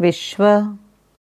विश्व